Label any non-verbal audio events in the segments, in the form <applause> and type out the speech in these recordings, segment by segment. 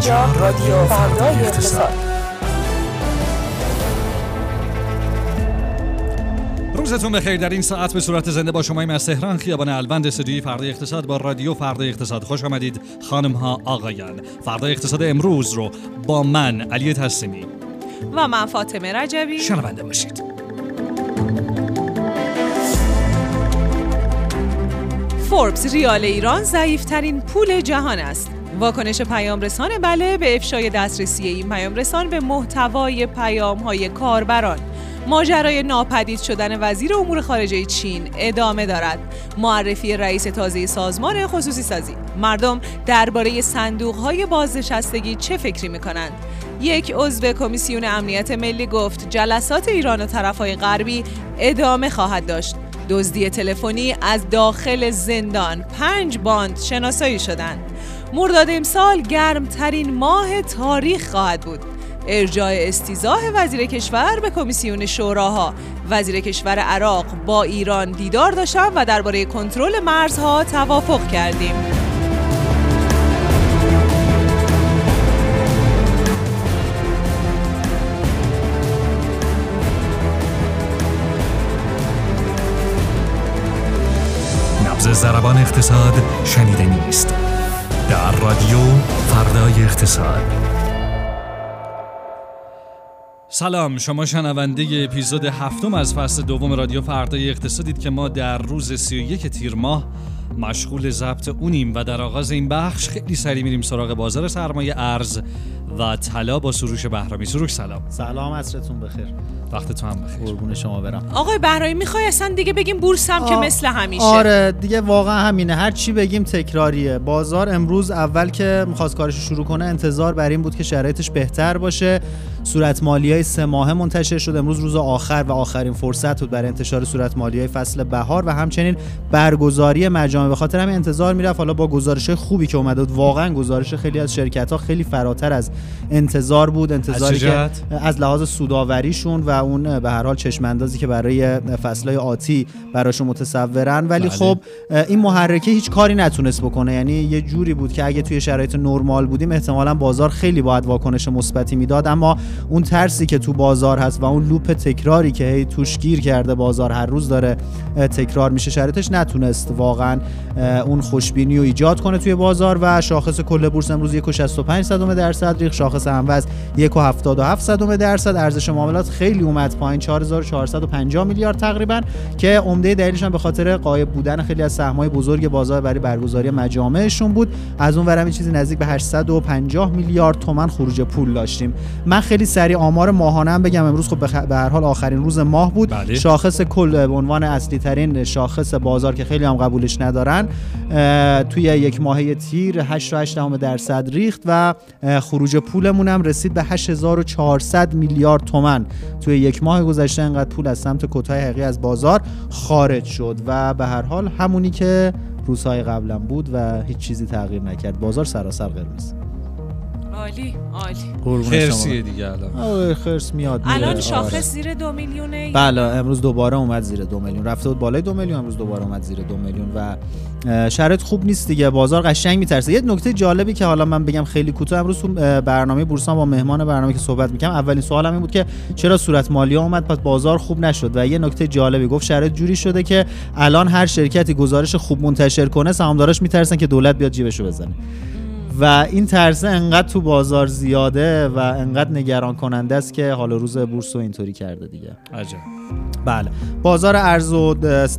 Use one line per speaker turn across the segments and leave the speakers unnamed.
اینجا رادیو فردای اقتصاد
روزتون بخیر. در این ساعت به صورت زنده با شما از تهران خیابان الوند استودیوی فردا اقتصاد با رادیو فردا اقتصاد. خوش آمدید خانم ها آقایان. فردا اقتصاد امروز رو با من علی تسلیمی.
و من فاطمه رجبی.
شنونده باشید.
فوربس ریال ایران ضعیفترین پول جهان است. واکنش پیام رسان بله به افشای دسترسی این پیام رسان به محتوای پیام های کاربران. ماجرای ناپدید شدن وزیر امور خارجه چین ادامه دارد. معرفی رئیس تازه سازمان خصوصی سازی. مردم درباره صندوق های بازنشستگی چه فکری می کنند یک عضو کمیسیون امنیت ملی گفت جلسات ایران و طرفهای غربی ادامه خواهد داشت. دزدی تلفنی از داخل زندان پنج باند شناسایی شدند. مرداد امسال گرمترین ماه تاریخ خواهد بود. ارجاع استیزاه وزیر کشور به کمیسیون شوراها. وزیر کشور عراق با ایران دیدار داشتم و درباره کنترل مرزها توافق کردیم.
نبز زربان اقتصاد شنیده نیست. در رادیو فردای اقتصاد. سلام شما شنونده اپیزود هفتم از فصل دوم رادیو فردای اقتصادید که ما در روز 31 تیر ماه مشغول ضبط اونیم و در آغاز این بخش خیلی سریع میریم سراغ بازار سرمایه ارز. و طلا با سروش بهرامی. سروش سلام.
سلام عصرتون بخیر.
وقت تو هم بخیر.
قربون شما برم.
آقای بهرامی می‌خوای اصلا دیگه بگیم بورس هم که مثل همیشه؟
آره دیگه واقعا همینه. هر چی بگیم تکراریه. بازار امروز اول که می‌خواست کارش شروع کنه انتظار بر این بود که شرایطش بهتر باشه. صورت مالی های سه ماهه منتشر شد. امروز روز آخر و آخرین فرصت بود برای انتشار صورت مالی های فصل بهار و همچنین برگزاری مجامع. به خاطر همین انتظار می‌رفت. حالا با گزارش خوبی که اومده بود واقعا گزارش خیلی از شرکت ها خیلی فراتر از انتظار بود انتظاری
از
که از لحاظ سوداوریشون و اون به هر حال چشم اندازی که برای فصلهای آتی براشون متصورن. ولی
بله.
خب این محرکه هیچ کاری نتونست بکنه. یعنی یه جوری بود که اگه توی شرایط نرمال بودیم احتمالا بازار خیلی باید واکنش مثبتی می‌داد. اما اون ترسی که تو بازار هست و اون لوپ تکراری که هی توش گیر کرده بازار هر روز داره تکرار میشه شرایطش نتونست واقعا اون خوشبینی رو ایجاد کنه توی بازار. و شاخص کل بورس امروز 1.65 صدم درصد. ریخت شاخص هموز 1.77 صدم درصد. ارزش معاملات خیلی اومد پایین. 4450 میلیارد تقریبا که عمده دلیلش هم به خاطر غایب بودن خیلی از سهم‌های بزرگ بازار برای برگزاری مجامعشون بود. از اون ورم چیزی نزدیک به 850 میلیارد تومن خروج پول داشتیم. من خیلی سریع آمار ماهانه هم بگم. امروز خب به هر حال آخرین روز ماه بود.
بله.
شاخص کل به عنوان اصلی ترین شاخص بازار که خیلی هم قبولش ندارن توی یک ماهه تیر 8.8 درصد ریخت و اه، پولمون هم رسید به 8400 میلیارد تومن توی یک ماه گذشته انقدر پول از سمت کتای حقیقی از بازار خارج شد و به هر حال همونی که روزهای قبلا بود و هیچ چیزی تغییر نکرد. بازار سراسر قرمز.
عالی عالی.
خرسیه دیگه الان.
آره خرس میاد میره.
الان
آره.
شاخص زیر دو میلیونه
بله امروز دوباره اومد زیر دو میلیون. رفته بود بالای دو میلیون امروز دوباره اومد زیر دو میلیون و شرایط خوب نیست دیگه. بازار قشنگ میترسه. یه نکته جالبی که حالا من بگم خیلی کوتاه امروز تو برنامه بورسان با مهمان برنامه که صحبت می‌کنم اولین سوالم این بود که چرا صورت مالی اومد پس بازار خوب نشد؟ و یه نکته جالبی گفت شرایط جوری شده که الان هر شرکتی گزارش خوب منتشر کنه سهامداراش میترسن که دولت بیاد جیبشو بزنه. و این ترسه انقدر تو بازار زیاده و انقدر نگران کننده است که حالا روز بورس رو اینطوری کرده دیگه.
عجب.
بله. بازار ارز و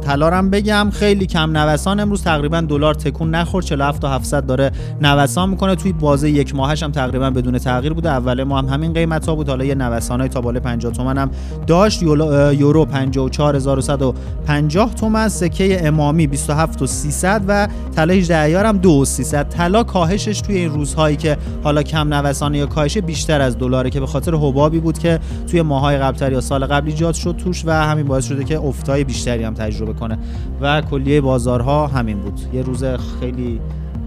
طلا هم بگم. خیلی کم نوسان. امروز تقریبا دلار تکون نخورد. 47 تا 700 داره نوسان می‌کنه. توی بازه یک ماهش هم تقریبا بدون تغییر بوده. اول ما هم همین قیمت ها بود. حالا یه نوسانای تا بالای 50 تومن هم داشت. یورو 54150 تومن. سکه امامی 27 و 300 و طلا 18 ایار هم 2 و 300 طلا کاهشش توی این روزهایی که حالا کم نوسان یا کاهش بیشتر از دلاره که به خاطر حبابی بود که توی ماهای قبلتر یا سال قبل ایجاد شد توش و همین باعث شده که افتای بیشتری هم تجربه کنه. و کلیه بازارها همین بود. یه روز خیلی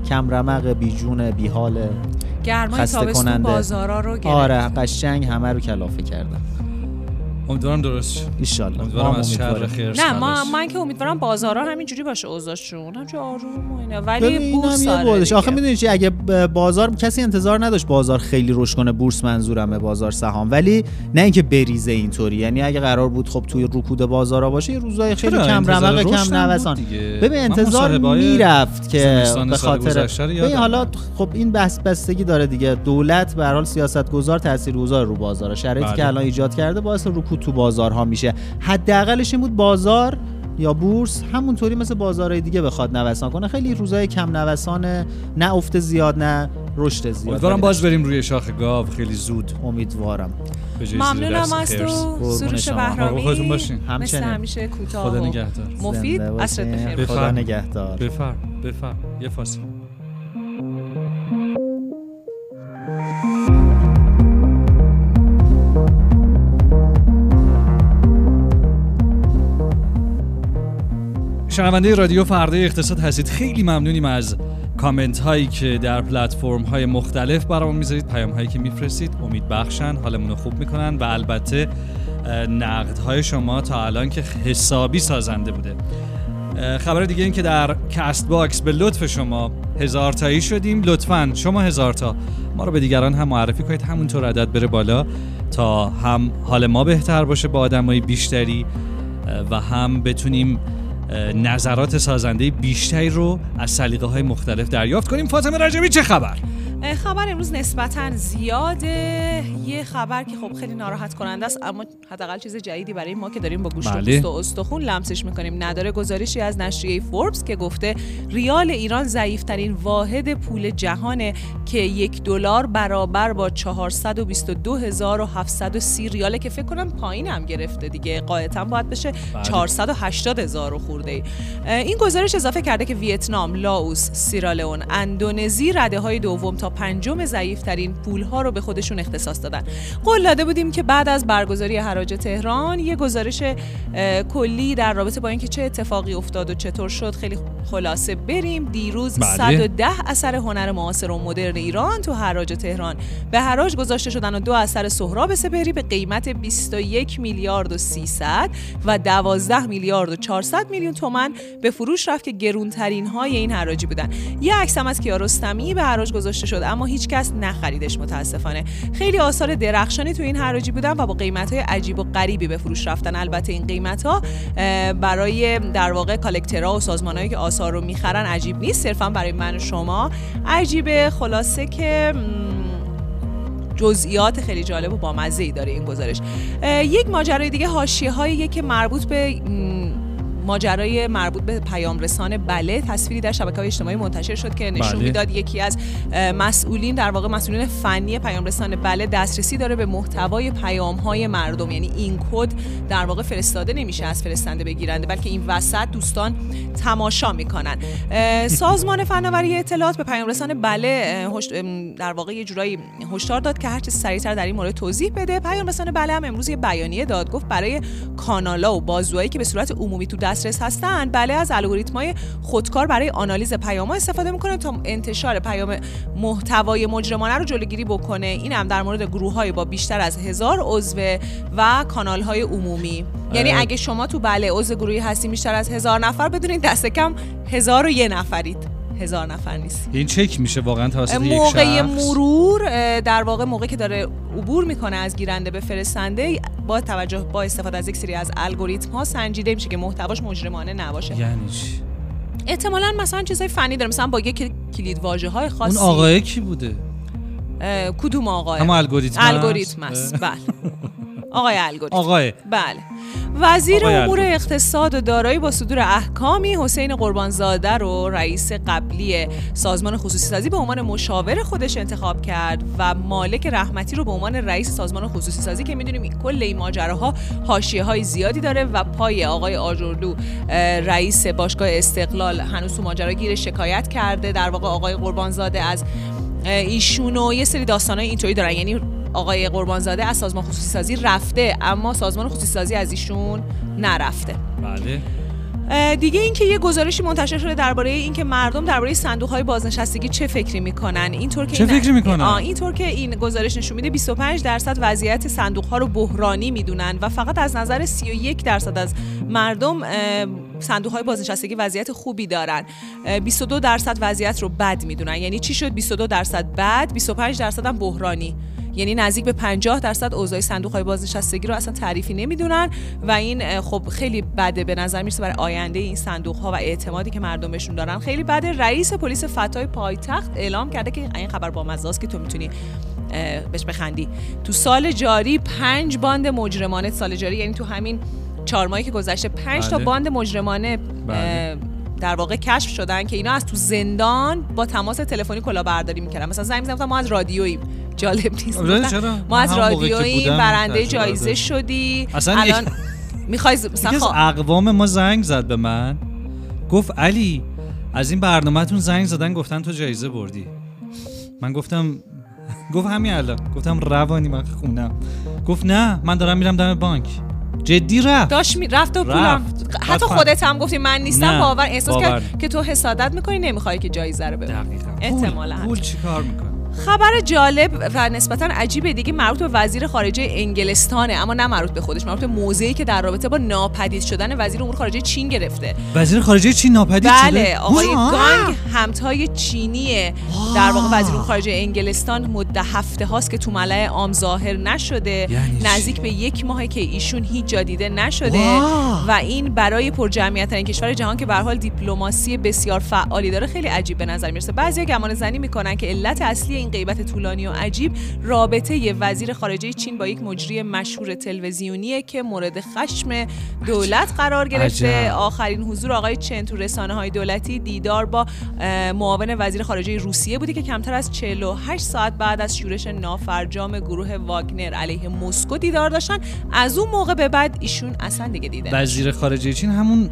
کم رمق بیجون بیحال
گرمای
خسته
تابستون
کننده.
بازارا رو گرفت.
آره قشنگ همه رو کلافه کردن.
امیدوارم درست شد
ایشالله
امیدوارم از شر. خیر
نه ما. من که امیدوارم بازارها همینجوری باشه اوضاعشون همچون آروم و اینا ولی بورس
بودش آخه. می‌دونی چی اگه بازار کسی انتظار نداشت بازار خیلی رشد کنه بورس منظورمه بازار سهام ولی نه اینکه بریزه اینطوری یعنی اگه قرار بود خب توی رکود بازارها باشه یه روزای خیلی؟ کم رمق کم نوسان. ببین انتظار می‌رفت که به خاطر ببین. حالا خب این بس بستگی داره دیگه دولت به هر حال سیاستگزار تاثیرگذار رو بازار شرایطی
بله.
که الان ایجاد کرده باعث رکود تو بازارها میشه. حداقلش این بود بازار یا بورس همونطوری مثل بازارهای دیگه بخواد نوسان کنه. خیلی روزای کم نوسان نه افت زیاد نه رشد زیاد.
امیدوارم باز بریم روی شاخ گاو. خیلی زود.
امیدوارم.
ممنونم از. تو. سروش. بهرامی. مثل. همیشه کوتاه
خدا نگهدار.
مفید.
باشین.
بخیر.
خدا. نگهدار.
بفر بفر یه فاصله. شنونده رادیو فردا اقتصاد هستید. خیلی ممنونیم از کامنت هایی که در پلتفرم های مختلف برامون می‌ذارید پیام هایی که میفرستید. امید بخشن حالمون رو خوب می‌کنن و البته نقد های شما تا الان که حسابی سازنده بوده. خبر دیگه این که در Castbox به لطف شما هزار تایی شدیم. لطفا شما هزار تا ما رو به دیگران هم معرفی کنید. همونطور عدد بره بالا تا هم حال ما بهتر باشه با آدمای بیشتری و هم بتونیم نظرات سازنده بیشتری رو از سلیقه های مختلف دریافت کنیم. فاطمه رجبی چه خبر؟
خبر امروز نسبتا زیاده یه خبر که خب خیلی ناراحت کننده است اما حداقل چیز جدیدی برای ما که داریم با گوشت و
بله.
استخون لمسش می‌کنیم نداره گزارشی از نشریه فوربس که گفته ریال ایران ضعیفترین واحد پول جهانه که یک دلار برابر با 422730 ریاله که فکر کنم پایین هم گرفته دیگه قاعدتا باید بشه
بله.
480 هزار و خورده این گزارش اضافه کرده که ویتنام، لاوس، سیرالئون، اندونزی رده های دوم تا پنجم ضعیفترین پول ها رو به خودشون اختصاص دادن. قول داده بودیم که بعد از برگزاری حراج تهران یه گزارش کلی در رابطه با اینکه چه اتفاقی افتاد و چطور شد خیلی خلاصه بریم دیروز
بله.
110 اثر هنر معاصر و مدرن ایران تو حراج تهران به حراج گذاشته شدن و دو اثر سهراب سپهری به قیمت 21 میلیارد و 300 و 12 میلیارد و 400 میلیون تومن به فروش رفت که گرونترین های این حراجی بودن یه عکس هم از کیارستمی به حراج گذاشته شد اما هیچ کس نخریدش متاسفانه. خیلی آثار درخشانی تو این حراجی بودن و با قیمت های عجیب و غریبی به فروش رفتن. البته این قیمت ها برای در واقع کالکترها و سازمانهایی که آثار رو می‌خرن عجیب نیست. صرفا برای من و شما عجیبه. خلاصه که جزئیات خیلی جالب و بامزه ای داره این گزارش. یک ماجرای دیگه حاشیه که مربوط به ماجرای مربوط به پیام رسان بله تصویری در شبکه های اجتماعی منتشر شد که نشون
بله.
می‌داد یکی از مسئولین در واقع مسئولین فنی پیام رسان بله دسترسی داره به محتوای پیام های مردم. یعنی این کد در واقع فرستاده نمیشه از فرستنده بگیرنده بلکه این وسط دوستان تماشا می‌کنن. سازمان فناوری اطلاعات به پیام رسان بله در واقع یه جورایی هشدار داد که هرچه سریعتر در این مورد توضیح بده. پیام رسان بله هم امروز یه بیانیه داد گفت برای کانالا و بازوهایی که به صورت عمومی تو دسترس هستن. بله از الگوریتم‌های خودکار برای آنالیز پیام‌ها استفاده می‌کنه تا انتشار پیام محتوای مجرمانه رو جلوگیری بکنه. این هم در مورد گروه‌های با بیشتر از هزار عضو و کانال‌های عمومی. یعنی. اگه شما تو بله عضو گروهی هستی بیشتر از هزار نفر بدونید دست کم هزار و یه نفرید. هزار نفر نیست.
این چک میشه واقعا توسط یک
موقع
شخص؟
مرور در واقع موقعی که داره عبور می‌کنه از گیرنده به فرستنده با توجه با استفاده از یک سری از الگوریتم ها سنجیده میشه که محتواش مجرمانه نباشه.
یعنی چی؟
احتمالا مثلا چیزای فنی داره. مثلا با یک کلید واژه های
اون
خاصی
آقای کی بوده؟
کدوم آقای؟
الگوریتم؟
الگوریتم است بله. <laughs> آقای الگوریتم.
آقای.
بله. وزیر امور. اقتصاد و دارایی با صدور احکامی حسین قربانزاده رو رئیس قبلی سازمان خصوصی سازی به عنوان مشاور خودش انتخاب کرد و مالک رحمتی رو به عنوان رئیس سازمان خصوصی سازی که می‌دونیم کل این ماجراها حاشیه های زیادی داره و پای آقای آجرلو رئیس باشگاه استقلال هنوز تو ماجرا گیر شکایت کرده. در واقع آقای قربانزاده از ایشون و یه سری داستانای اینطوری دارن. یعنی آقای قربانزاده از سازمان خصوصی سازی رفته اما سازمان خصوصی سازی از ایشون نرفته.
بله.
دیگه اینکه یه گزارشی منتشر شده درباره اینکه مردم درباره صندوق های بازنشستگی چه فکری می‌کنن اینطور که
چه
این-
فکری می‌کنن؟
اینطور که این گزارش نشون میده 25 درصد وضعیت صندوق ها رو بحرانی می‌دونن و فقط از نظر 31 درصد از مردم صندوق های بازنشستگی وضعیت خوبی دارن. اه، 22 درصد وضعیت رو بد می‌دونن. یعنی چی شد 22 درصد بد 25 درصد هم بحرانی. یعنی نزدیک به 50 درصد اوضاع صندوق های بازنشستگی رو اصلا تعریفی نمی‌دونن و این خب خیلی بده به نظر می‌رسه برای آینده این صندوق ها و اعتمادی که مردم بهشون دارن خیلی بده رئیس پلیس فتای پایتخت اعلام کرده که این خبر با مزاست که تو می‌تونی بهش بخندی تو سال جاری پنج باند مجرمانه سال جاری یعنی تو همین چهار ماهی که گذشته پنج تا
بله.
باند مجرمانه
بله.
در واقع کشف شدن که اینا از تو زندان با تماس تلفنی کلاهبرداری می‌کردن. مثلا زنگ می‌زدن ما از رادیوییم. جالب نیست.
آره،؟
ما از
بودم
برنده جایزه. شدی.
اصلا
الان می‌خوای مثلا
از
خب-
اقوام ما زنگ زد به من. گفت علی از این برنامهتون زنگ زدن گفتن تو جایزه بردی. من گفتم گفت همین الان. گفتم روانی من خونم. گفت نه من دارم میرم دم بانک. جدی رفت.
داشت می رفت و پولم
رفت.
حتی خودت هم گفتی من نیستم باور احساس کرد که تو حسادت می‌کنی نمی‌خوای که جایزه رو ببری. احتمالاً.
پول, پول چی کار می‌کنه؟
خبر جالب و نسبتا عجیب دیگه مربوط به وزیر خارجه انگلستانه اما نه مربوط به خودش مربوط به موضعی که در رابطه با ناپدید شدن وزیر امور خارجه چین گرفته.
وزیر خارجه چین ناپدید شده؟
بله آقای
واه!
گانگ همتای چینیه. در واقع وزیر امور خارجه انگلستان مدت هفته هاست که تو ملأ عام ظاهر نشده.
یعنی؟
نزدیک به یک ماه که ایشون هیچ جا دیده نشده.
واه!
و این برای پرجمعیت ترین کشور جهان که به هر حال دیپلماسی بسیار فعالی داره خیلی عجیب به نظر می‌رسه. بعضیا گمان زنی می‌کنن که علت اصلی این غیبت طولانی و عجیب رابطه وزیر خارجه چین با یک مجری مشهور تلویزیونیه که مورد خشم دولت قرار گرفته. آخرین حضور آقای چن تو رسانه های دولتی دیدار با معاون وزیر خارجه روسیه بوده که کمتر از 48 ساعت بعد از شورش نافرجام گروه واگنر علیه مسکو دیدار داشتن. از اون موقع به بعد ایشون اصلا دیگه دیده
وزیر خارجه چین همون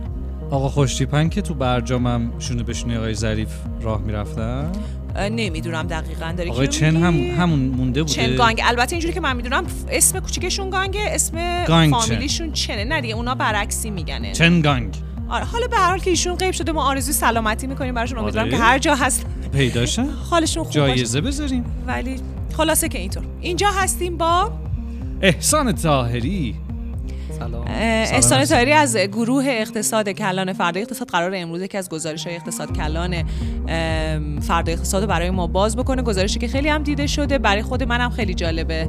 آقا خوشتیپن که تو برجامم شونه به شونه آقای ظریف راه می‌رفتن؟
نمی‌دونم دقیقا داری
آقای چن هم؟ همون مونده بوده.
چن گانگ. البته اینجوری که من می‌دونم اسم کوچیکشون گانگه اسم
گانگ
فامیلیشون چنه. نه دیگه اونا برعکسی میگنه.
چن گانگ.
آره حالا به هر حال که ایشون غیب شده ما آرزوی سلامتی می‌کنیم. براشون امیدوارم
آره.
که هر جا هست.
پیداشن <laughs>
حالشون خوب باشه.
جایزه بذاریم.
ولی خلاصه که اینطور. اینجا هستیم با
احسان طاهری.
سلام.
احسان. طاهری از گروه اقتصاد کلان فردا اقتصاد قرار امروز که از گزارش های اقتصاد کلان فردا اقتصاد رو برای ما باز بکنه. گزارشی که خیلی هم دیده شده. برای خود منم خیلی جالبه.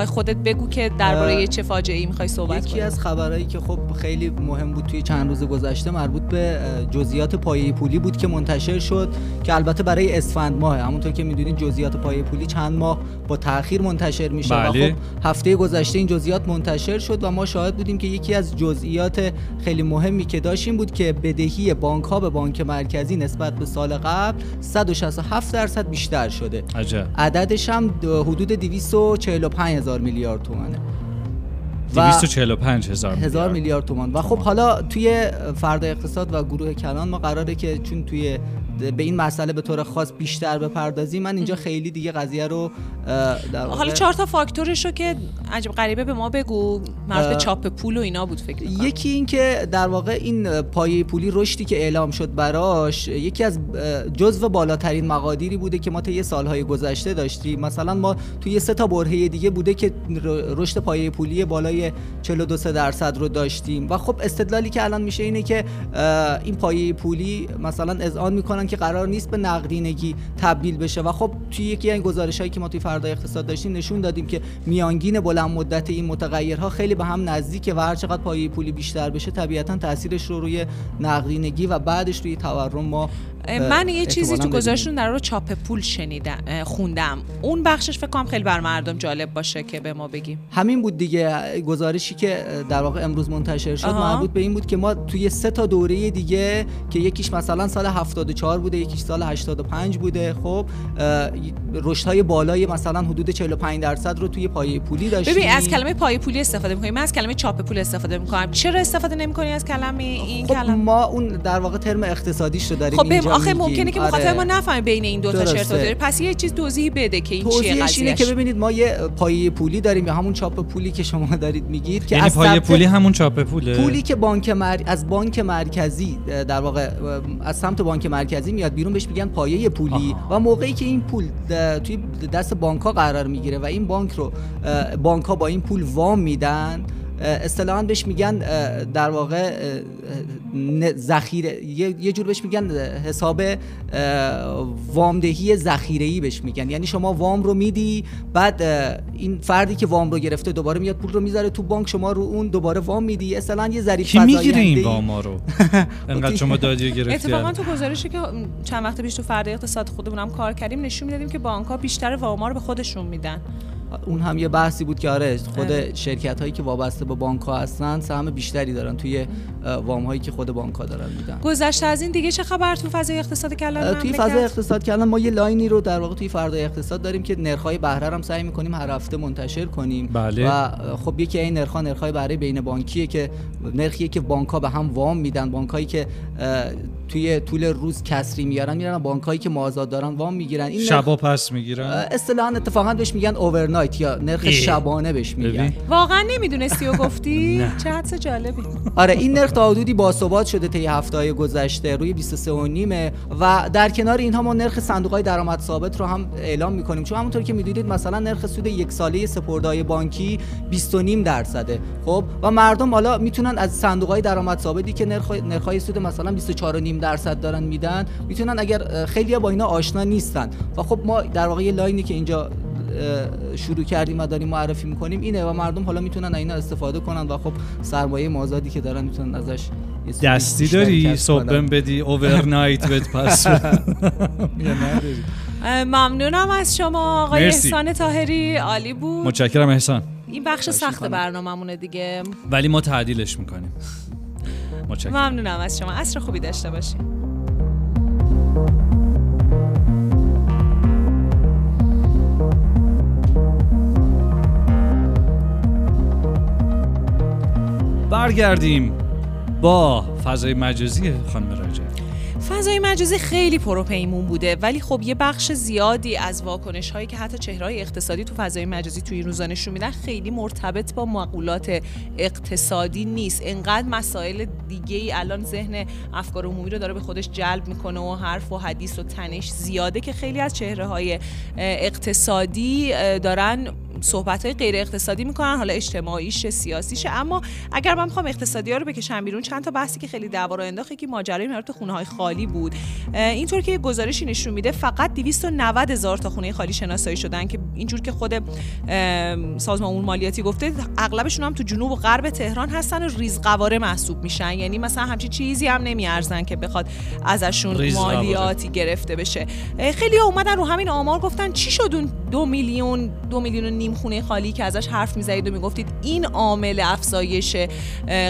می‌خوای خودت بگو که درباره چه فاجعه ای می‌خوای صحبت
یکی
کنی؟
از خبرهایی که خب خیلی مهم بود توی چند روز گذشته مربوط به جزئیات پایه پولی بود که منتشر شد که البته برای اسفند ماه همونطور که می‌دونید جزئیات پایه پولی چند ماه با تاخیر منتشر میشه
بله.
و خب هفته گذشته این جزئیات منتشر شد و ما شاهد بودیم که یکی از جزئیات خیلی مهمی که داشتیم بود که بدهی بانک ها به بانک مرکزی نسبت به سال قبل 167 درصد بیشتر شده.
عجب.
عددش هم حدود 245 هزار میلیارد تومنه. و
245 هزار
هزار میلیارد تومان. و خب حالا توی فردا اقتصاد و گروه کلان ما قراره که چون توی به این مسئله به طور خاص بیشتر بپردازیم من اینجا خیلی دیگه قضیه رو در
حالا چهار تا فاکتورش رو که عجب غریبه به ما بگو مربوط به
اه،
چاپ پول و اینا بود فکر می‌کنم.
یکی این که در واقع این پایه پولی رشدی که اعلام شد براش یکی از جزو بالاترین مقادیری بوده که ما طی سالهای گذشته داشتیم مثلا ما توی سه تا برهه دیگه بوده که رشد پایه پولی بالای 42 درصد رو داشتیم و خب استدلالی که الان میشه اینه که این پایه پولی مثلا اذعان می‌کنن که قرار نیست به نقدینگی تبدیل بشه. و خب توی یکی از گزارش هایی که ما توی فردا اقتصاد داشتیم نشون دادیم که میانگین بلند مدت این متغیرها خیلی به هم نزدیکه و هر چقدر پایه پولی بیشتر بشه طبیعتا تاثیرش رو روی نقدینگی و بعدش روی تورم ما
من یه چیزی تو. گذاشتون در رو چاپ پول شنیدم خوندم. اون بخشش فکر کنم خیلی بر مردم جالب باشه که به ما بگیم.
همین بود دیگه. گزارشی که در واقع امروز منتشر شد. مربوط به این بود که ما توی سه تا دوره دیگه که یکیش مثلا سال 74 چهار بوده یکیش سال 85 بوده خب رشد های بالای مثلا حدود 45 درصد رو توی پایه پولی داشتیم.
ببین از کلمه پایه پولی استفاده می‌کنیم. من از کلمه چاپ پول استفاده می‌کنم. چرا استفاده نمی‌کنی از کلمه این
خب
کلمه؟
ما اون در واقع ترم اقتصادیش رو داریم
خب آخه
میگیم.
ممکنه که
آره.
مخاطب ما نفهمه بین این دو تا. چرت و داره پس یه چیز توضیح بده که این چیه
توضیحش اینه که
قضیهش
ببینید ما یه پایه پولی داریم یا همون چاپ پولی که شما دارید میگید که
یعنی
از
پای
ثبت-
پولی همون چاپ پوله
پولی که بانک مر... از بانک مرکزی در واقع از سمت بانک مرکزی میاد بیرون بهش میگن پایه پولی
آها.
و موقعی که این پول توی دست بانک ها قرار می‌گیره و این بانک رو بانک ها با این پول وام میدن اصطلاحا بهش میگن در واقع ذخیره یه یه جور بهش میگن حساب وامدهی ذخیره‌ای بهش میگن. یعنی شما وام رو میدی بعد این فردی که وام رو گرفته دوباره میاد پول رو می‌ذاره تو بانک شما رو اون دوباره وام میدی. اصطلاحا یه ظریف
کی می‌گیره این. واما رو؟ <laughs> انقدر شما دادی گرفتی.
اتفاقا تو گزارشی که چند وقت پیش تو فردا اقتصاد خودمونم کار کردیم نشون می‌دادیم که بانک ها بیشتر واما رو به خودشون میدن.
اون هم یه بحثی بود که آره خود
آره.
شرکت هایی که وابسته به بانک ها هستن سهم بیشتری دارن توی وام هایی که خود بانک ها دارن میدن
گذشته از این دیگه چه خبر تو فضای اقتصاد کلان
توی؟ فضای اقتصاد کردن ما یه لاینی رو در واقع توی فردای اقتصاد داریم که نرخ‌های بهره رو هم سعی می‌کنیم هر هفته منتشر کنیم
بله.
و خب یکی این نرخ‌ها نرخ‌های بهره بین بانکیه که نرخیه که بانک‌ها به هم وام میدن بانک‌هایی که توی طول روز کسری میارن میرن بانک‌هایی که مازاد دارن وام می‌گیرن این نرخ-
شبا پس می‌گیرن
اصطلاحاً اتفاقا بهش میگن اوورنایت یا نرخ. شبانه بهش میگن.
واقعا نمی‌دونستی و گفتی. چه حدس جالبی.
آره این نرخ تا حدودی باثبات شده طی هفته‌های گذشته روی 23 و نیمه و در کنار اینها ما نرخ صندوق‌های درآمد ثابت رو هم اعلام می‌کنیم. چون همونطور که می‌دونید مثلا نرخ سود یک ساله سپرده‌های بانکی 20.5 درصده. خب؟ و مردم حالا می‌تونن از صندوق‌های درآمد ثابتی که نرخ نرخ‌های سود مثلا 24.5 درصد دارن میدن می‌تونن اگر خیلی با اینا آشنا نیستن. و خب ما در واقع یه لاینی که اینجا شروع کردیم و داریم معرفی می‌کنیم اینه و مردم حالا می‌تونن اینا استفاده کنن و خب سرمایه مازادی که دارن می‌تونن ازش
دستی داری؟
کسب
صبح
کنن.
بدی اوورنایت بهت پس. <laughs>
ممنونم از شما. آقای
مرسی.
احسان تاهری عالی بود.
متشکرم احسان.
این بخش سخت. برنامه‌مونه دیگه.
ولی ما تعدیلش می‌کنیم. متشکرم.
ممنونم از شما. عصر خوبی داشته باشید
برگردیم با فضای مجازی خانم راجع.
فضای مجازی خیلی پروپیمون بوده ولی خب یه بخش زیادی از واکنش هایی که حتی چهرهای اقتصادی تو فضای مجازی توی این روزا نشون میدن خیلی مرتبط با مقولات اقتصادی نیست. انقدر مسائل دیگه ای الان ذهن افکار عمومی رو داره به خودش جلب می‌کنه و حرف و حدیث و تنش زیاده که خیلی از چهره های اقتصادی دارن صحبت های غیر اقتصادی می‌کنن حالا اجتماعیش سیاسیشه اما اگر من بخوام اقتصادی ها رو بکشم بیرون چند تا بحثی که خیلی دعوا رو که ماجرای مربوط خونه های خالی بود. اینطور که گزارشی نشون میده فقط 290 هزار تا خونه خالی شناسایی شدن که اینجور که خود سازمان امور مالیاتی گفته اغلبشون هم تو جنوب و غرب تهران هستن و ریزقواره محسوب میشن. یعنی مثلا همچین چیزی هم نمیارزن که بخواد ازشون. مالیاتی گرفته بشه. خیلی ها اومدن رو همین آمار گفتن چی شد اون دو میلیون دو میلیون و نیم خونه خالی که ازش حرف می‌زنید و می‌گفتید این عامل افزایش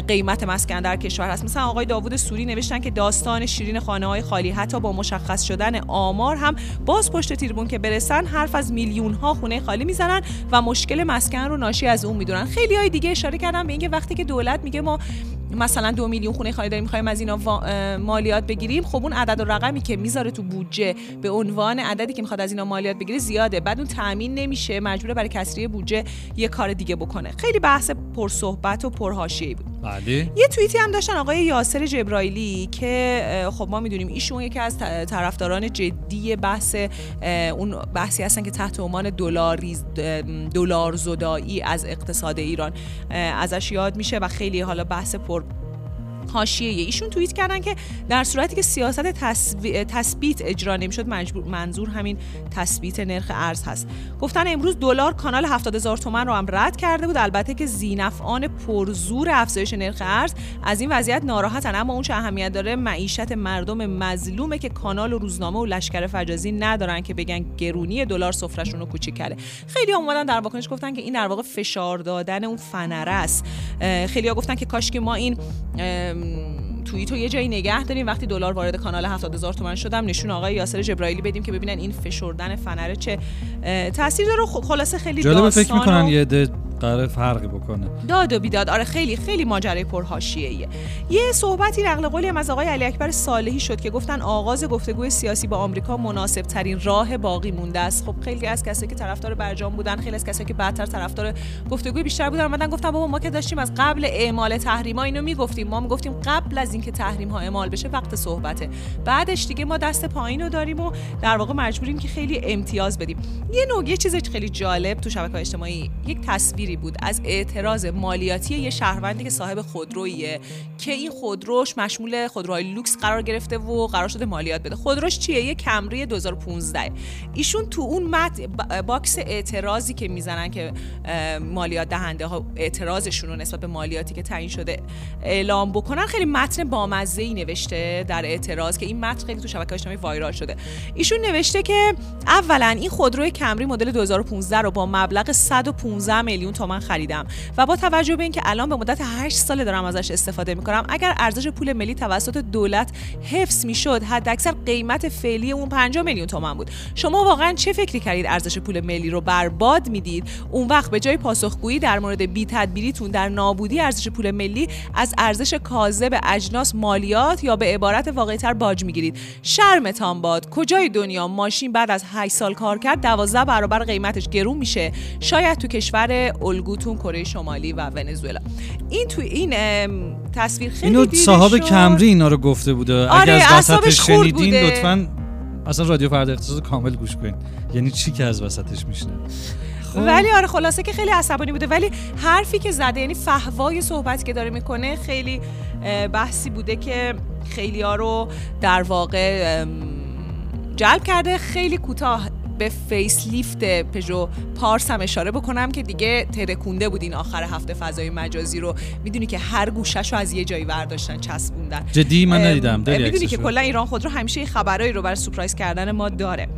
قیمت مسکن در کشور هست؟ مثلا آقای داوود سوری نوشتن که داستان شیرین خانه های خالی حتی با مشخص شدن آمار هم باز پشت تیربون که برسن حرف از میلیون ها خونه خالی می‌زنن و مشکل مسکن رو ناشی از اون می‌دونن. خیلی های دیگه اشاره کردن به اینکه وقتی که دولت میگه ما مثلا دو میلیون خونه خالی داریم می‌خوایم از اینا مالیات بگیریم خب اون عدد و رقمی که می‌ذاره تو بودجه به عنوان عددی که می‌خواد از اینا مالیات بگیره زیاده. بعد اون تامین نمیشه مجبوره برای کسری بودجه یه کار دیگه بکنه. خیلی بحث پرصحبت و پرحاشیه‌ای بود.
بله
یه توییتی هم داشتن آقای یاسر جبرائیلی که خب ما می‌دونیم ایشون یکی از طرفداران جدی بحث اون بحثی هستن که تحت عنوان دلار زدایی از اقتصاد ایران ازش یاد میشه و خیلی حالا بحث پر حاشیه. ایشون توییت کردن که در صورتی که سیاست تثبیت اجرا نمی‌شد مجبور منظور همین تثبیت نرخ ارز هست. گفتن امروز دلار کانال 70 هزار تومن رو هم رد کرده بود. البته که زینفعان پرزور افزایش نرخ ارز از این وضعیت ناراحتن. اما اون چه اهمیت داره؟ معیشت مردم مظلومه که کانال و روزنامه و لشکر فجازی ندارن که بگن گرونی دلار سفرشون رو کوچیک کرده. خیلی اومدن در واکنش گفتن که این در واقع فشار دادن اون فنره است. خیلی ها گفتن که کاش که ما این توییتو یه جایی نگه داریم. وقتی دلار وارد کانال 70 هزار تومن شدم نشون آقای یاسر جبرائیلی بدیم که ببینن این فشردن فنره چه تاثیر داره. خ- خلاصه خیلی
جالب فکر می‌کنن
و-
یه قرار فرقی بکنه.
داد و بیداد. آره خیلی خیلی ماجرای پرحاشیه‌ایه یه صحبتی نقل قولی هم از آقای علی اکبر صالحی شد که گفتن آغاز گفتگوی سیاسی با آمریکا مناسب ترین راه باقی مونده است. خب خیلی از کسایی که طرفدار برجام بودن خیلی از کسایی که بعدتر طرفدار گفتگوی بیشتر بودن اومدن گفتن بابا ما که داشتیم از قبل اعمال تحریما اینو می‌گفتیم. ما می‌گفتیم قبل از اینکه تحریم ها اعمال بشه وقت صحبته. بعدش دیگه ما دست پایین رو داریم و در واقع مجبوریم که خیلی امتیاز بدیم. یه نوع یه چیز خیلی جالب تو شبکه‌های اجتماعی یک بود از اعتراض مالیاتی یه شهروندی که صاحب خودرویه که این خودروش مشمول خودروهای لوکس قرار گرفته و قرار شده مالیات بده. خودروش چیه؟ یه کمری 2015 ایشون تو اون مت با- box اعتراضی که می‌زنن که مالیات دهنده ها اعتراضشون رو نسبت به مالیاتی که تعیین شده اعلام بکنن خیلی متن بامزه ای نوشته در اعتراض که این متن خیلی تو شبکه‌های اجتماعی viral شده. ایشون نوشته که اولا این خودروی کمری مدل 2015 رو با مبلغ 115 میلیون تومان خریدم. و با توجه به اینکه الان به مدت 8 سال دارم ازش استفاده می‌کنم اگر ارزش پول ملی توسط دولت حفظ می‌شد حداکثر قیمت فعلی اون 50 میلیون تومان بود. شما واقعا چه فکری کردید ارزش پول ملی رو برباد می‌دید؟ اون وقت به جای پاسخگویی در مورد بی تدبیریتون در نابودی ارزش پول ملی از ارزش کاذب اجناس مالیات یا به عبارت واقعیتر باج می‌گیرید. شرمتان باد کجای دنیا ماشین بعد از 8 سال کار کرد 12 برابر قیمتش گرون میشه. شاید تو کشور الگوتون کره شمالی و ونزوئلا. این تو این تصویر خیلی
اینو صاحب
شد.
کمری اینا رو گفته بوده.
آره،
اگر از وسطش شنیدین. لطفا اصلا رادیو فردا اقتصاد کامل گوش کنین. یعنی چی که از وسطش میشنوه
ولی آره خلاصه که خیلی عصبانی بوده. ولی حرفی که زده یعنی فحوای صحبتی که داره می‌کنه خیلی بحثی بوده که خیلی ها رو در واقع جلب کرده خیلی کوتاه به facelift پژو پارس هم اشاره بکنم که دیگه ترکونده بود این آخر هفته فضای مجازی رو. می‌دونی که هر گوشه‌ش رو از یه جایی برداشتن چسبوندن.
جدی؟ من ندیدم.
می‌دونی که؟ کلا ایران خودرو همیشه یه خبرایی رو برای سورپرایز کردن ما داره.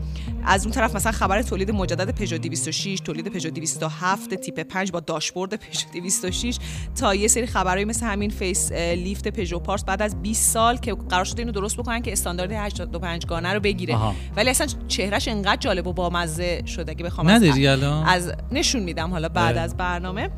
از اون طرف مثلا خبر تولید مجدد پژو 206 تولید پژو 207 تیپ 5 با داشبورد پژو 206 تا یه سری خبرایی مثل همین facelift پژو پارس بعد از 20 سال که قرار شده اینو درست بکنن که استاندارد 85 گانه رو بگیره
آها.
ولی اصلا چهرهش انقدر جالب و بامزه شده که بخوام از-
نداری الان
از نشون میدم حالا بعد
اه.
از برنامه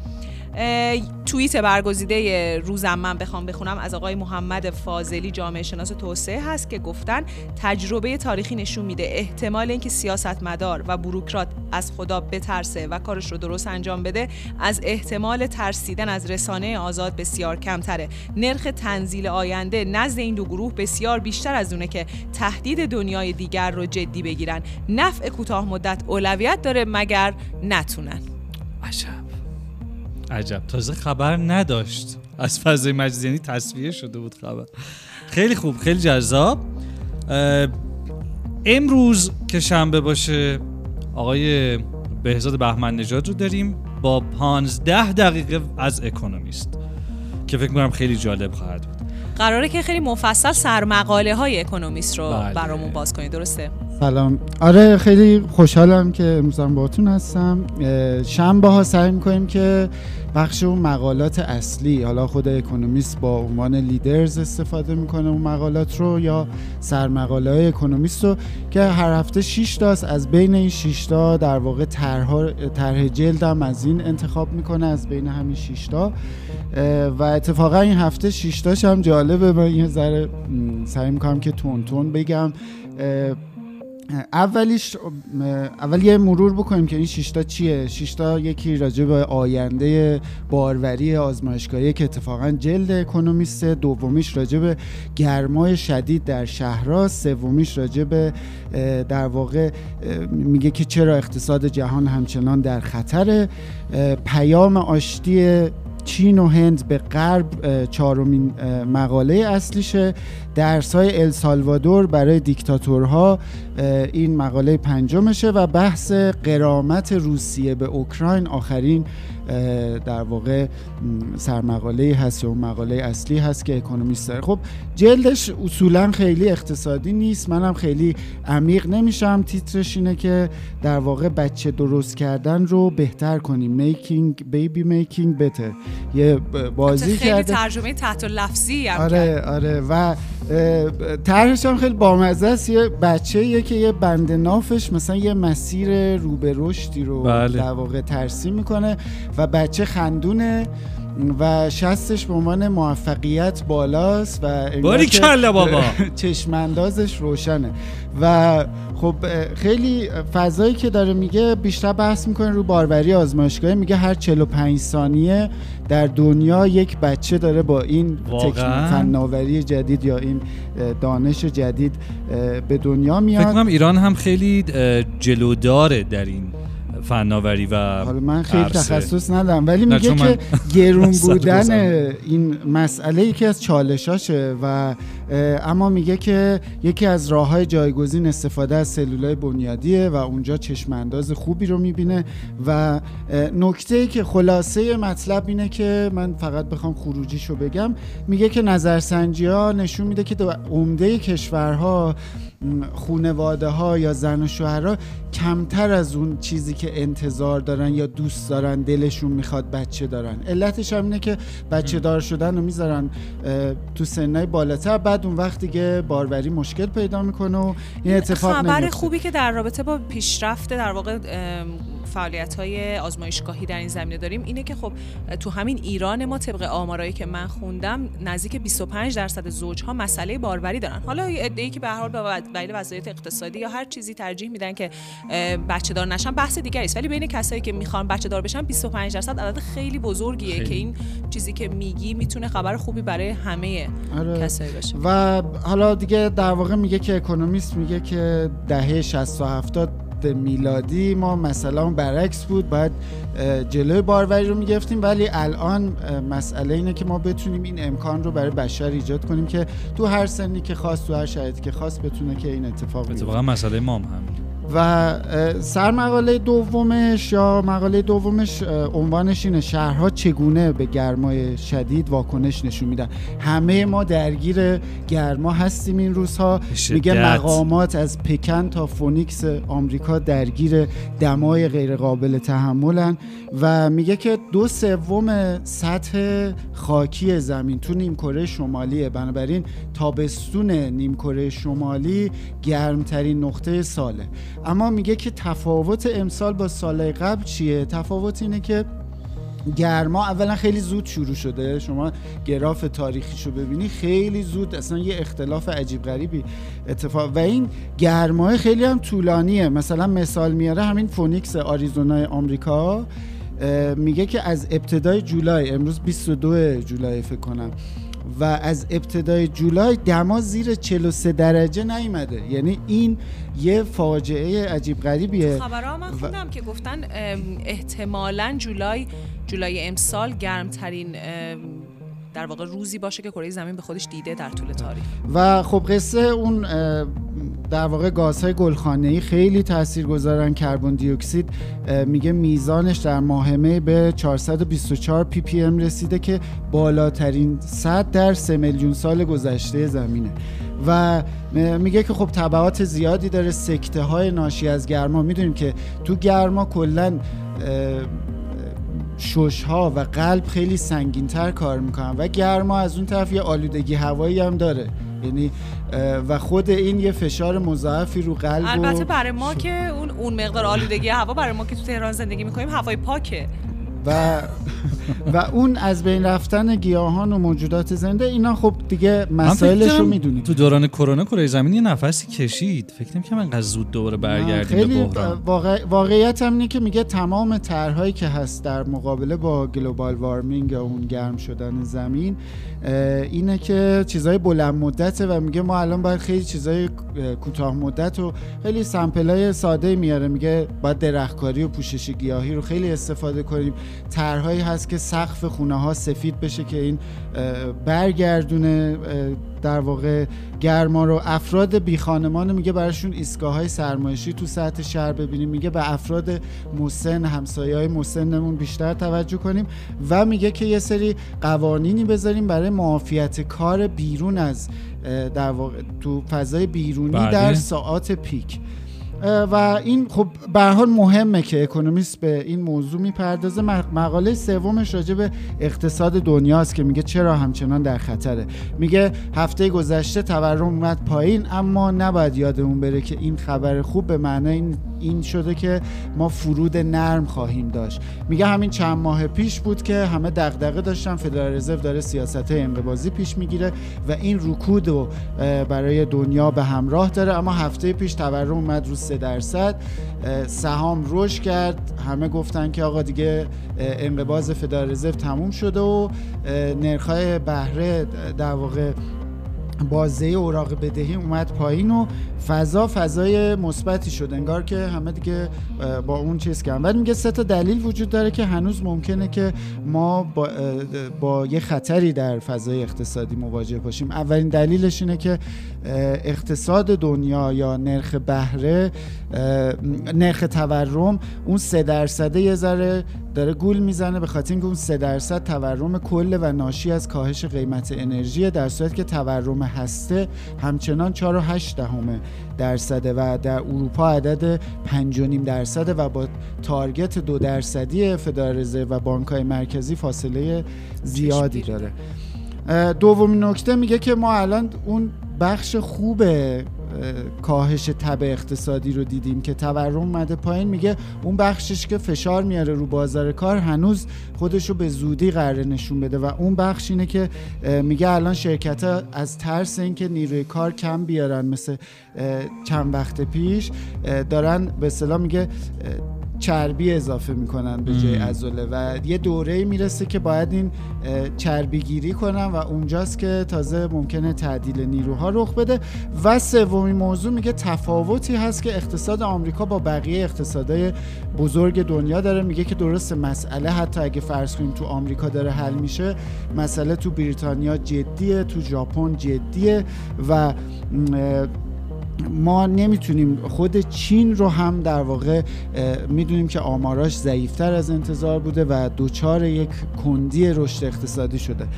توییت برگزیده روزم من بخوام بخونم از آقای محمد فاضلی جامعه شناس توسعه هست که گفتن تجربه تاریخی نشون میده احتمال اینکه سیاستمدار و بروکرات از خدا بترسه و کارش رو درست انجام بده از احتمال ترسیدن از رسانه آزاد بسیار کمتره. نرخ تنزیل آینده نزد این دو گروه بسیار بیشتر از اونه که تهدید دنیای دیگر رو جدی بگیرن. نفع کوتاه مدت اولویت داره مگر نتونن.
عجب. عجب. تازه خبر نداشت. از فضای مجازی یعنی تصویه شده بود خبر. خیلی خوب خیلی جذاب. امروز که شنبه باشه آقای بهزاد بهمن نژاد رو داریم با 15 دقیقه از اکونومیست که فکر می‌کنم خیلی جالب خواهد بود.
قراره که خیلی مفصل سرمقاله های اکونومیست رو
بله.
برامون باز کنید درسته؟
سلام. آره خیلی خوشحالم که امروز هم باهاتون هستم. شنبه ها سعی می‌کنیم که بخش اون مقالات اصلی حالا خود اکونومیست با عنوان لیدرز استفاده می‌کنه اون مقالات رو یا سرمقاله های اکونومیست رو که هر هفته 6 تاست. از بین این 6 تا در واقع طرح جلد هم از این انتخاب می‌کنه از بین همین 6 تا. و اتفاقا این هفته 6 تاش هم جالبه. من یه ذره سعی می‌کنم که تون تون بگم. اولیش اول یه مرور بکنیم که این شیشتا چیه؟ شیشتا یکی راجع به آینده باروری آزمایشگاهی که اتفاقا جلد اکونومیست دومیش راجع به گرمای شدید در شهرها سومیش راجع به در واقع میگه که چرا اقتصاد جهان همچنان در خطره. اه، پیام آشتی چین و هند به غرب چهارمین مقاله اصلیشه. درس های السالوادور برای دیکتاتورها این مقاله پنجمشه و بحث قرامت روسیه به اوکراین. آخرین در واقع سرمقاله هست یا اون مقاله اصلی هست که اکونومیست داره. خب جلدش اصولا خیلی اقتصادی نیست. منم خیلی عمیق نمیشم. تیترش اینه که در واقع بچه درست کردن رو بهتر کنیم. Making baby making better. یه بازی
خیلی
کرده.
ترجمه تحت لفظی هم
آره
کرد.
آره. و طرحش هم خیلی بامزه است یه بچه که یه بند نافش مثلا یه مسیر رو به رشدی رو
بله.
در واقع ترسیم می‌کنه و بچه خندونه و شستش به عنوان موفقیت بالاست و
باری کلا بابا. <laughs>
چشماندازش روشنه. و خب خیلی فضایی که داره میگه بیشتر بحث می‌کنه رو باروری آزمایشگاهی. میگه هر 45 ثانیه در دنیا یک بچه داره با این فناوری جدید یا این دانش جدید به دنیا
فکر
میاد
کنم ایران هم خیلی جلوداره در این فناوری و
حالا من خیلی
عرصه.
تخصص ندارم ولی میگه که
من
گرون <laughs> بودن. این مسئله یکی از چالشاشه و اما میگه که یکی از راه های جایگزین استفاده از سلولای بنیادیه و اونجا چشم انداز خوبی رو می‌بینه و نکته ای که خلاصه مطلب اینه که من فقط بخوام خروجیشو بگم میگه که نظرسنجی ها نشون میده که عمده کشورها خونواده ها یا زن و شوهرها کمتر از اون چیزی که انتظار دارن یا دوست دارن دلشون می‌خواد بچه دارن. علتش هم اینه که بچه دار شدن رو می‌ذارن تو سنهای بالاتر. بعد اون وقت دیگه باروری مشکل پیدا می‌کنه و این اتفاق
خبر
نمیفته.
خوبی که در رابطه با پیشرفت در واقع فعالیت های آزمایشگاهی در این زمینه داریم اینه که خب تو همین ایران ما طبق آمارایی که من خوندم نزدیک 25 درصد زوجها مسئله باروری دارن حالا عده‌ای که به هر حال به دلیل وضعیت اقتصادی یا هر چیزی ترجیح میدن که بچه دار نشن بحث دیگری است ولی بین کسایی که می‌خوان بچه دار بشن 25 درصد عدد خیلی بزرگیه
خیلی.
که این چیزی که میگی می‌تونه خبر خوبی برای همه
آره.
کسایی باشه
و حالا دیگه در واقع میگه که اکونومیست میگه که دهه 60 و 70 میلادی ما مثلا برعکس بود باید اه، جلوی باروری رو می‌گرفتیم ولی الان مسئله اینه که ما بتونیم این امکان رو برای بشر ایجاد کنیم که تو هر سنی که خواست تو هر شرایطی که خواست بتونه که این اتفاق بیفته.
مسئله ما هم همین
و اه، سرمقاله دومش یا مقاله دومش عنوانش اینه شهرها چگونه به گرمای شدید واکنش نشون میدن. همه ما درگیر گرما هستیم این روزها. میگه مقامات از پکن تا فونیکس آمریکا درگیر دمای غیرقابل تحملن و میگه که دو سوم سطح خاکی زمین تو نیمکره شمالیه. بنابراین تابستون نیمکره شمالی گرمترین نقطه ساله. اما میگه که تفاوت امسال با سال قبل چیه؟ تفاوت اینه که گرما اولا خیلی زود شروع شده. شما گراف تاریخیشو ببینی خیلی زود اصلا یه اختلاف عجیب غریبی اتفاق. و این گرمای خیلی هم طولانیه. مثلا مثال میاره همین فونیکس آریزونای آمریکا. میگه که از ابتدای جولای امروز 22 جولای فکر کنم. و از ابتدای جولای دما زیر 43 درجه نیومده. یعنی این یه فاجعه عجیب غریبیه.
خبرها من خوندم که گفتن احتمالاً جولای جولای امسال گرمترین در واقع روزی باشه که کره زمین به خودش دیده در طول تاریخ.
و خب قصه اون در واقع گازهای گلخانه‌ای خیلی تاثیرگذارن کربن دی اکسید میگه میزانش در ماه می به 424 پی پی ام رسیده که بالاترین صد در 3 میلیون سال گذشته زمینه. و میگه که خب تبعات زیادی داره سکته های ناشی از گرما. می‌دونیم که تو گرما کلا شش ها و قلب خیلی سنگینتر کار می‌کنن. و گرما از اون طرف یه آلودگی هوایی هم داره. یعنی و خود این یه فشار مضاعفی رو قلب
البته برای ما که اون اون مقدار آلودگی هوا برای ما که تو تهران زندگی می‌کنیم هوای پاکه.
و <laughs> و اون از بین رفتن گیاهان و موجودات زنده اینا خب دیگه مسائلش رو می‌دونیم.
تو دوران کرونا کره زمین یه نفسی کشید. فکر نمی‌کنم انقدر زود دوباره برگردیم به
خیلی
بحران
واقع... واقعیت هم اینه که میگه تمام طرحهایی که هست در مقابله با گلوبال وارمینگ یا اون گرم شدن زمین اینه که چیزای بلند مدته و میگه ما الان باید خیلی چیزای اه، کوتاه مدت و خیلی سمپلای ساده میاره. میگه باید درختکاری و پوشش گیاهی رو خیلی استفاده کنیم. طرحهایی هست که سقف خونه ها سفید بشه که این برگردونه در واقع گرما رو افراد بی خانمان میگه براشون ایستگاه های سرمایشی تو سطح شهر ببینیم میگه به افراد مسن همسایه های مسنمون بیشتر توجه کنیم و میگه که یه سری قوانینی بذاریم برای معافیت کار بیرون از در واقع تو فضای بیرونی
بله.
در ساعات پیک و این خب به حال مهمه که اکونومیست به این موضوع می‌پردازه. مقاله سومش راجع به اقتصاد دنیاست که میگه چرا همچنان در خطره. میگه هفته گذشته تورم اومد پایین اما نباید یادمون بره که این خبر خوب به معنای این شده که ما فرود نرم خواهیم داشت. میگه همین چند ماه پیش بود که همه دغدغه داشتن فدرال رزرو داره سیاست انقباضی پیش می‌گیره و این رکود رو برای دنیا به همراه داره. اما هفته پیش تورم اومد رو 3 درصد. سهام رشد کرد. همه گفتن که آقا دیگه انقباض فدرال رزرو تموم شده و نرخ‌های بهره در واقع بازه اوراق بدهی اومد پایین و فضا فضای مثبتی شد. انگار که همه دیگه با اون چیز کردن. ولی میگه سه تا دلیل وجود داره که هنوز ممکنه که ما با, با یه خطری در فضای اقتصادی مواجه باشیم. اولین دلیلش اینه که اقتصاد دنیا یا نرخ بهره نرخ تورم اون سه درصده یه ذره داره گول می‌زنه به خاطر اینکه اون سه درصد تورم کل و ناشی از کاهش قیمت انرژی در صورتی که تورم هسته همچنان 4 و 8 دهمه درصده و در اروپا عدد 5.5 درصده و با تارگت دو درصدی فدرال رزرو و بانک های مرکزی فاصله زیادی داره. دومین نکته میگه که ما الان اون بخش خوب کاهش تب اقتصادی رو دیدیم که تورم اومده پایین. میگه اون بخشش که فشار میاره رو بازار کار هنوز خودش رو به زودی قرار نشون بده و اون بخش اینه که میگه الان شرکت ها از ترس اینکه نیروی کار کم بیارن مثل چند وقت پیش دارن به اصطلاح میگه چربی اضافه می‌کنن به جای ازوله و یه دوره می‌رسه که باید این چربی گیری کنن و اونجاست که تازه ممکنه تعدیل نیروها رخ بده. و سومین موضوع میگه تفاوتی هست که اقتصاد آمریکا با بقیه اقتصادهای بزرگ دنیا داره. میگه که درست مسئله حتی اگه فرض کنیم تو آمریکا داره حل میشه مسئله تو بریتانیا جدیه تو ژاپن جدیه و ما نمی‌تونیم خود چین رو هم در واقع می‌دونیم که آماراش ضعیفتر از انتظار بوده و دوچار یک کندی رشد اقتصادی شده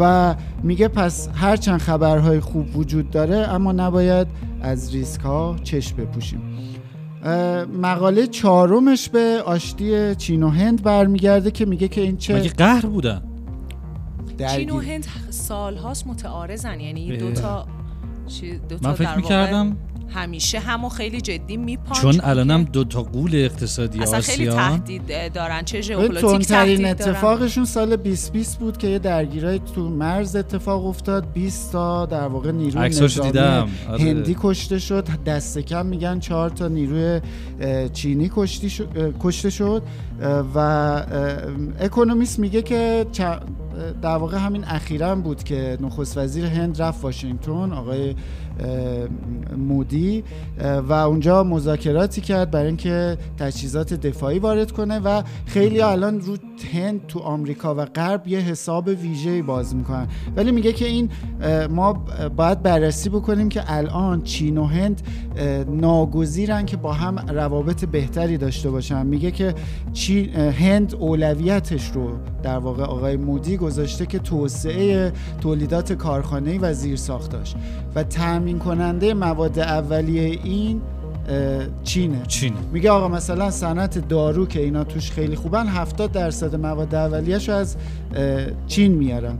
و میگه پس هرچند خبرهای خوب وجود داره اما نباید از ریسک ها چشم بپوشیم. مقاله چهارمش به آشتی چین و هند برمیگرده که میگه که این چه
مگه قهر بودن
چین و هند سالهاست متعارضن یعنی دو تا دو تا
من فکر می‌کردم
همیشه همو خیلی جدی میپان
چون الانم دو تا قول اقتصادی
اصلا
آسیا.
خیلی تهدید دارن. چه ژئوپلیتیک تهدید دارن.
اتفاقشون سال 2020 بود که یه درگیری‌ای تو مرز اتفاق افتاد. 20 تا در واقع نیروی نظامی
دیدم. آره.
هندی کشته شد. دست کم میگن چهار تا نیروی چینی کشتی شد- اه، کشته شد. و اکونومیست میگه که چ- در واقع همین اخیرا بود که نخست وزیر هند رفت واشنگتن. آقای مودی و اونجا مذاکراتی کرد برای اینکه تجهیزات دفاعی وارد کنه و خیلی الان رو هند تو آمریکا و غرب یه حساب ویژه‌ای باز می‌کنن. ولی میگه که این ما باید بررسی بکنیم که الان چین و هند ناگزیرن که با هم روابط بهتری داشته باشن. میگه که چین هند اولویتش رو در واقع آقای مودی گذاشته که توسعه تولیدات کارخانه‌ای و زیرساختاش. و تامین کننده مواد اولیه این چینه.
چین
میگه آقا مثلا صنعت دارو که اینا توش خیلی خوبن 70 درصد مواد اولیه‌شو از چین میارن.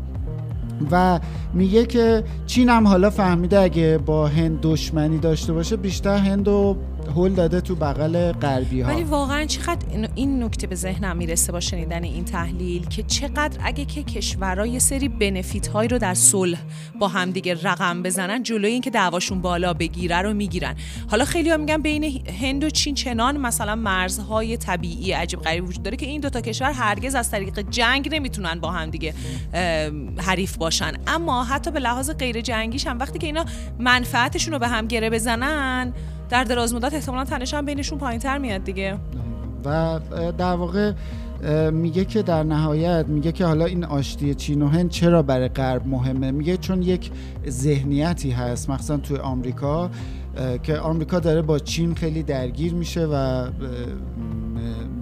و میگه که چین هم حالا فهمیده اگه با هند دشمنی داشته باشه بیشتر هند رو هل داده تو بغل غربی ها
ولی واقعا چقدر این- نکته به ذهنم می‌رسه با شنیدن این تحلیل که چقدر اگه که کشورها یه سری بنفیت هایی رو در صلح با همدیگه رقم بزنن جلوی اینکه دعواشون بالا بگیره رو می‌گیرن. حالا خیلی ها میگن بین هند و چین چنان مثلا مرزهای طبیعی عجیب غریب وجود داره که این دوتا کشور هرگز از طریق جنگ نمی‌تونن با همدیگه ام، حریف باشن. اما حتی به لحاظ غیر جنگیش هم وقتی که اینا منفعتشون رو به هم گره بزنن در دراز مدت احتمالا تنش هم بینشون پایین تر میاد دیگه.
و در واقع میگه که در نهایت میگه که حالا این آشتی چین و هند چرا برای غرب مهمه؟ میگه چون یک ذهنیتی هست مثلا توی آمریکا که آمریکا داره با چین خیلی درگیر میشه و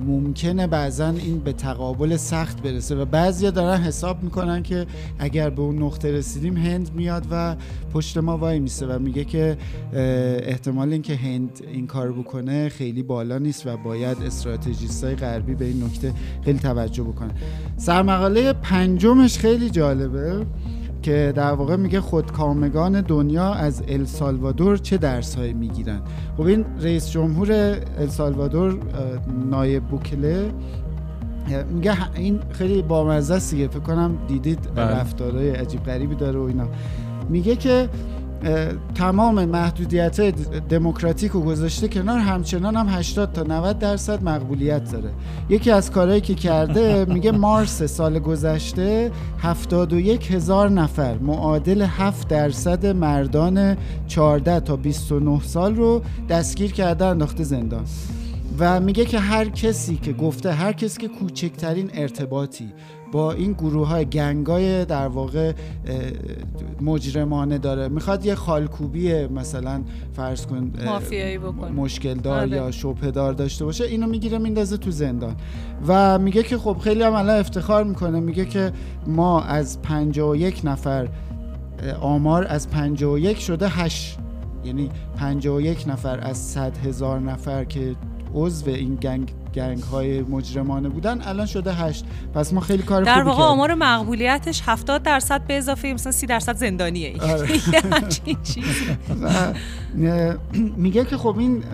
ممکنه بعضا این به تقابل سخت برسه و بعضیا دارن حساب می‌کنن که اگر به اون نقطه رسیدیم هند میاد و پشت ما وای میسه و میگه که احتمال اینکه هند این کار بکنه خیلی بالا نیست و باید استراتژیست های غربی به این نکته خیلی توجه بکنه سرمقاله پنجمش خیلی جالبه. که در واقع میگه خودکامگان دنیا از السالوادور چه درس هایی می‌گیرن خب این رئیس جمهور السالوادور نایب بوکله میگه این خیلی بامزه است فکر کنم دیدید بله. رفتارهای عجیب غریبی داره و اینا میگه که تمام محدودیت دموکراتیک رو گذاشته کنار همچنان هم 80 تا 90 درصد مقبولیت داره. یکی از کارهایی که کرده <laughs> میگه مارس سال گذشته 71 هزار نفر معادل 7 درصد مردان 14 تا 29 سال رو دستگیر کرده انداخته زندان. و میگه که هر کسی که گفته هر کسی که کوچکترین ارتباطی با این گروه های گنگای در واقع مجرمانه داره. می‌خواد یه خالکوبی مثلا فرض کن
مافیایی بکنه.
مشکل دار آره. یا شبه دار داشته باشه اینو می‌گیره میندازه تو زندان. و میگه که خب خیلی هم الان افتخار می‌کنه. میگه که ما از 51 نفر آمار از 51 شده 8 یعنی 51 نفر از 100 هزار نفر که عضو این گنگ گنگ های مجرمانه بودن الان شده هشت. پس ما خیلی کار
در واقع آمار مقبولیتش 70 درصد به اضافه مثلا 30 درصد زندانیه. آره. <laughs> <laughs>
میگه که خب این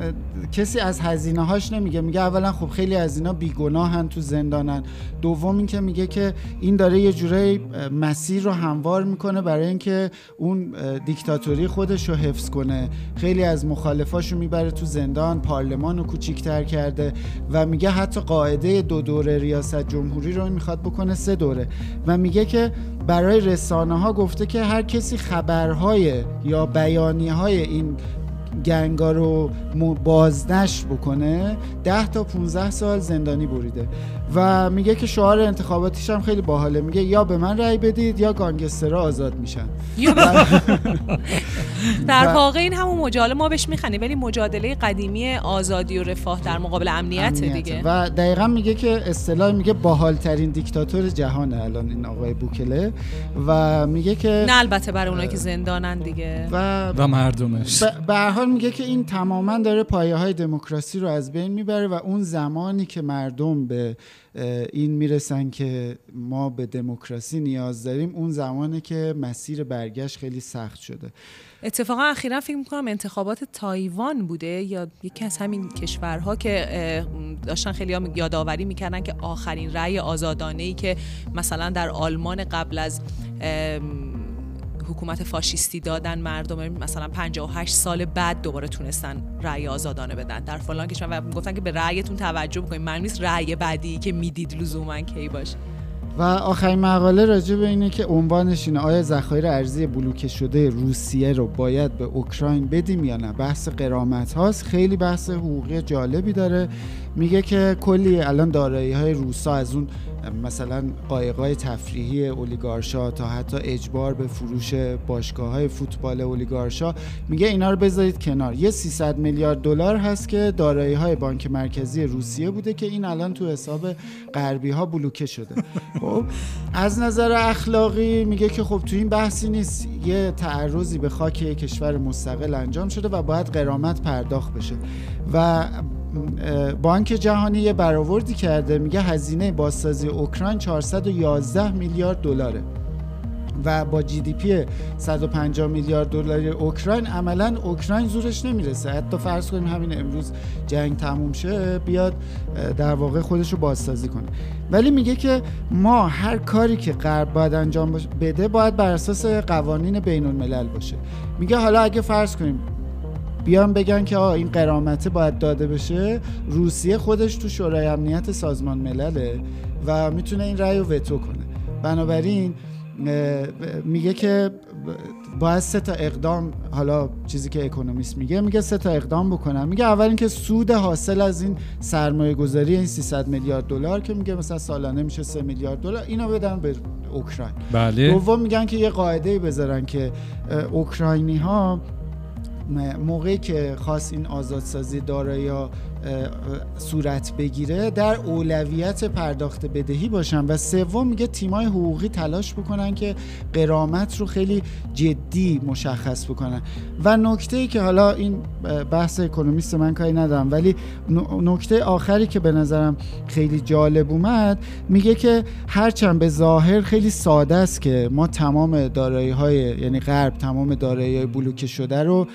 کسی از هزینه هاش نمیگه میگه اولا خب خیلی از اینا بیگناهن تو زندانن. دوم اینکه میگه که این داره یه جورایی مسیر رو هموار می‌کنه برای اینکه اون دیکتاتوری خودش رو حفظ کنه. خیلی از مخالفاشو می‌بره تو زندان پارلمان رو کوچیکتر کرده و میگه حتی قاعده دو دوره ریاست جمهوری رو می‌خواد بکنه سه دوره. و میگه که برای رسانه ها گفته که هر کسی خبرهای یا بیانی های این گنگا رو بازنش بکنه 10 تا 15 سال زندانی بریده. و میگه که شعار انتخاباتیش هم خیلی باحاله. میگه یا به من رأی بدید یا گانگسترها آزاد میشن. <laughs>
در واقع این همون مجادله ما بهش میخنیم ولی مجادله قدیمی آزادی و رفاه در مقابل امنیت, دیگه.
و دقیقا میگه که اصطلاح میگه باحالترین دیکتاتور جهانه الان این آقای بوکله. و میگه که
نه البته برای اونایی که زندانن دیگه.
و, و مردمش.
به حال میگه که این تماما داره پایه های دموکراسی رو از بین می‌بره و اون زمانی که مردم به این می‌رسن که ما به دموکراسی نیاز داریم اون زمانی که مسیر برگشت خیلی سخت شده.
اتفاقا اخیرا فکر می‌کنم انتخابات تایوان بوده یا یکی از همین کشورها که داشتن خیلی هم یادآوری می‌کردن که آخرین رأی آزادانه ای که مثلا در آلمان قبل از حکومت فاشیستی دادن مردم مثلا 58 سال بعد دوباره تونستن رأی آزادانه بدن. در فلان کشور و گفتن که به رأیتون توجه بکنید. من نیست رأی بعدی که می‌دید لزوما کی باشه.
و آخرین مقاله راجع به اینه که عنوانش اینه. آیا ذخایر ارزی بلوکه شده روسیه رو باید به اوکراین بدیم یا نه؟ بحث قرامت هاست خیلی بحث حقوقی جالبی داره. میگه که کلی الان دارایی های روسا از اون مثلا قایقای تفریحی اولیگارشا تا حتی اجبار به فروش باشگاه های فوتبال اولیگارشا میگه اینا رو بذارید کنار. یه 300 میلیارد دلار هست که دارایی های بانک مرکزی روسیه بوده که این الان تو حساب غربی ها بلوکه شده. <laughs> خب از نظر اخلاقی میگه که خب تو این بحثی نیست. یه تعرضی به خاک کشور مستقل انجام شده و باید قرامت پرداخت بشه. و بانک جهانی یه برآوردی کرده میگه هزینه بازسازی اوکراین 411 میلیارد دلاره. و با جی دی پی 150 میلیارد دلاری اوکراین عملا اوکراین زورش نمی‌رسه. حتی فرض کنیم همین امروز جنگ تموم شه بیاد در واقع خودش رو بازسازی کنه. ولی میگه که ما هر کاری که غرب باید انجام بده باید بر اساس قوانین بین الملل باشه. میگه حالا اگه فرض کنیم بیان بگن که آه این قرامته باید داده بشه روسیه خودش تو شورای امنیت سازمان ملله و می‌تونه این رأی رو وتو کنه. بنابراین میگه که باید سه تا اقدام حالا چیزی که اکونومیست میگه میگه سه تا اقدام بکنم میگه اول اینکه سود حاصل از این سرمایه گذاری این 300 میلیارد دلار که میگه مثلا سالانه میشه 3 میلیارد دلار اینو بدن به اوکراین.
بله.
دوم میگن که یه قاعده بذارن که اوکراینی ها موقعی که خواست این آزادسازی دارایی ها صورت بگیره در اولویت پرداخت بدهی باشن. و سوم میگه تیمای حقوقی تلاش بکنن که قرامت رو خیلی جدی مشخص بکنن. و نکته ای که حالا این بحث اکونومیست من کاری ندارم ولی نکته آخری که به نظرم خیلی جالب اومد میگه که هرچند به ظاهر خیلی ساده است که ما تمام دارایی های یعنی غرب تمام دارایی های بلوکه شده رو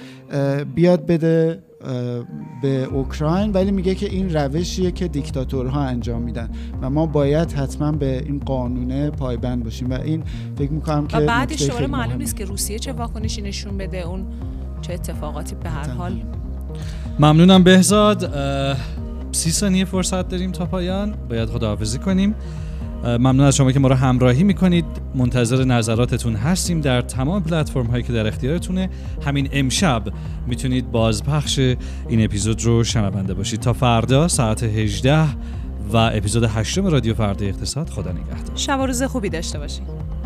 بیاد بده. به اوکراین ولی میگه که این روشیه که دیکتاتورها انجام میدن و ما باید حتما به این قانونه پایبند باشیم و این فکر می‌کنم که
بعدش
خیلی
معلوم. نیست که روسیه چه واکنشی نشون بده اون چه اتفاقاتی به هر حال.
ممنونم بهزاد. سی ثانیه فرصت داریم تا پایان. باید خداحافظی کنیم. ممنون از شما که ما رو همراهی می‌کنید. منتظر نظراتتون هستیم در تمام پلتفرم هایی که در اختیارتونه. همین امشب می‌تونید بازپخش این اپیزود رو شنونده باشید. تا فردا ساعت 18 و اپیزود هشتم رادیو فردا اقتصاد. خدا نگهدار.
شب و روز خوبی داشته باشید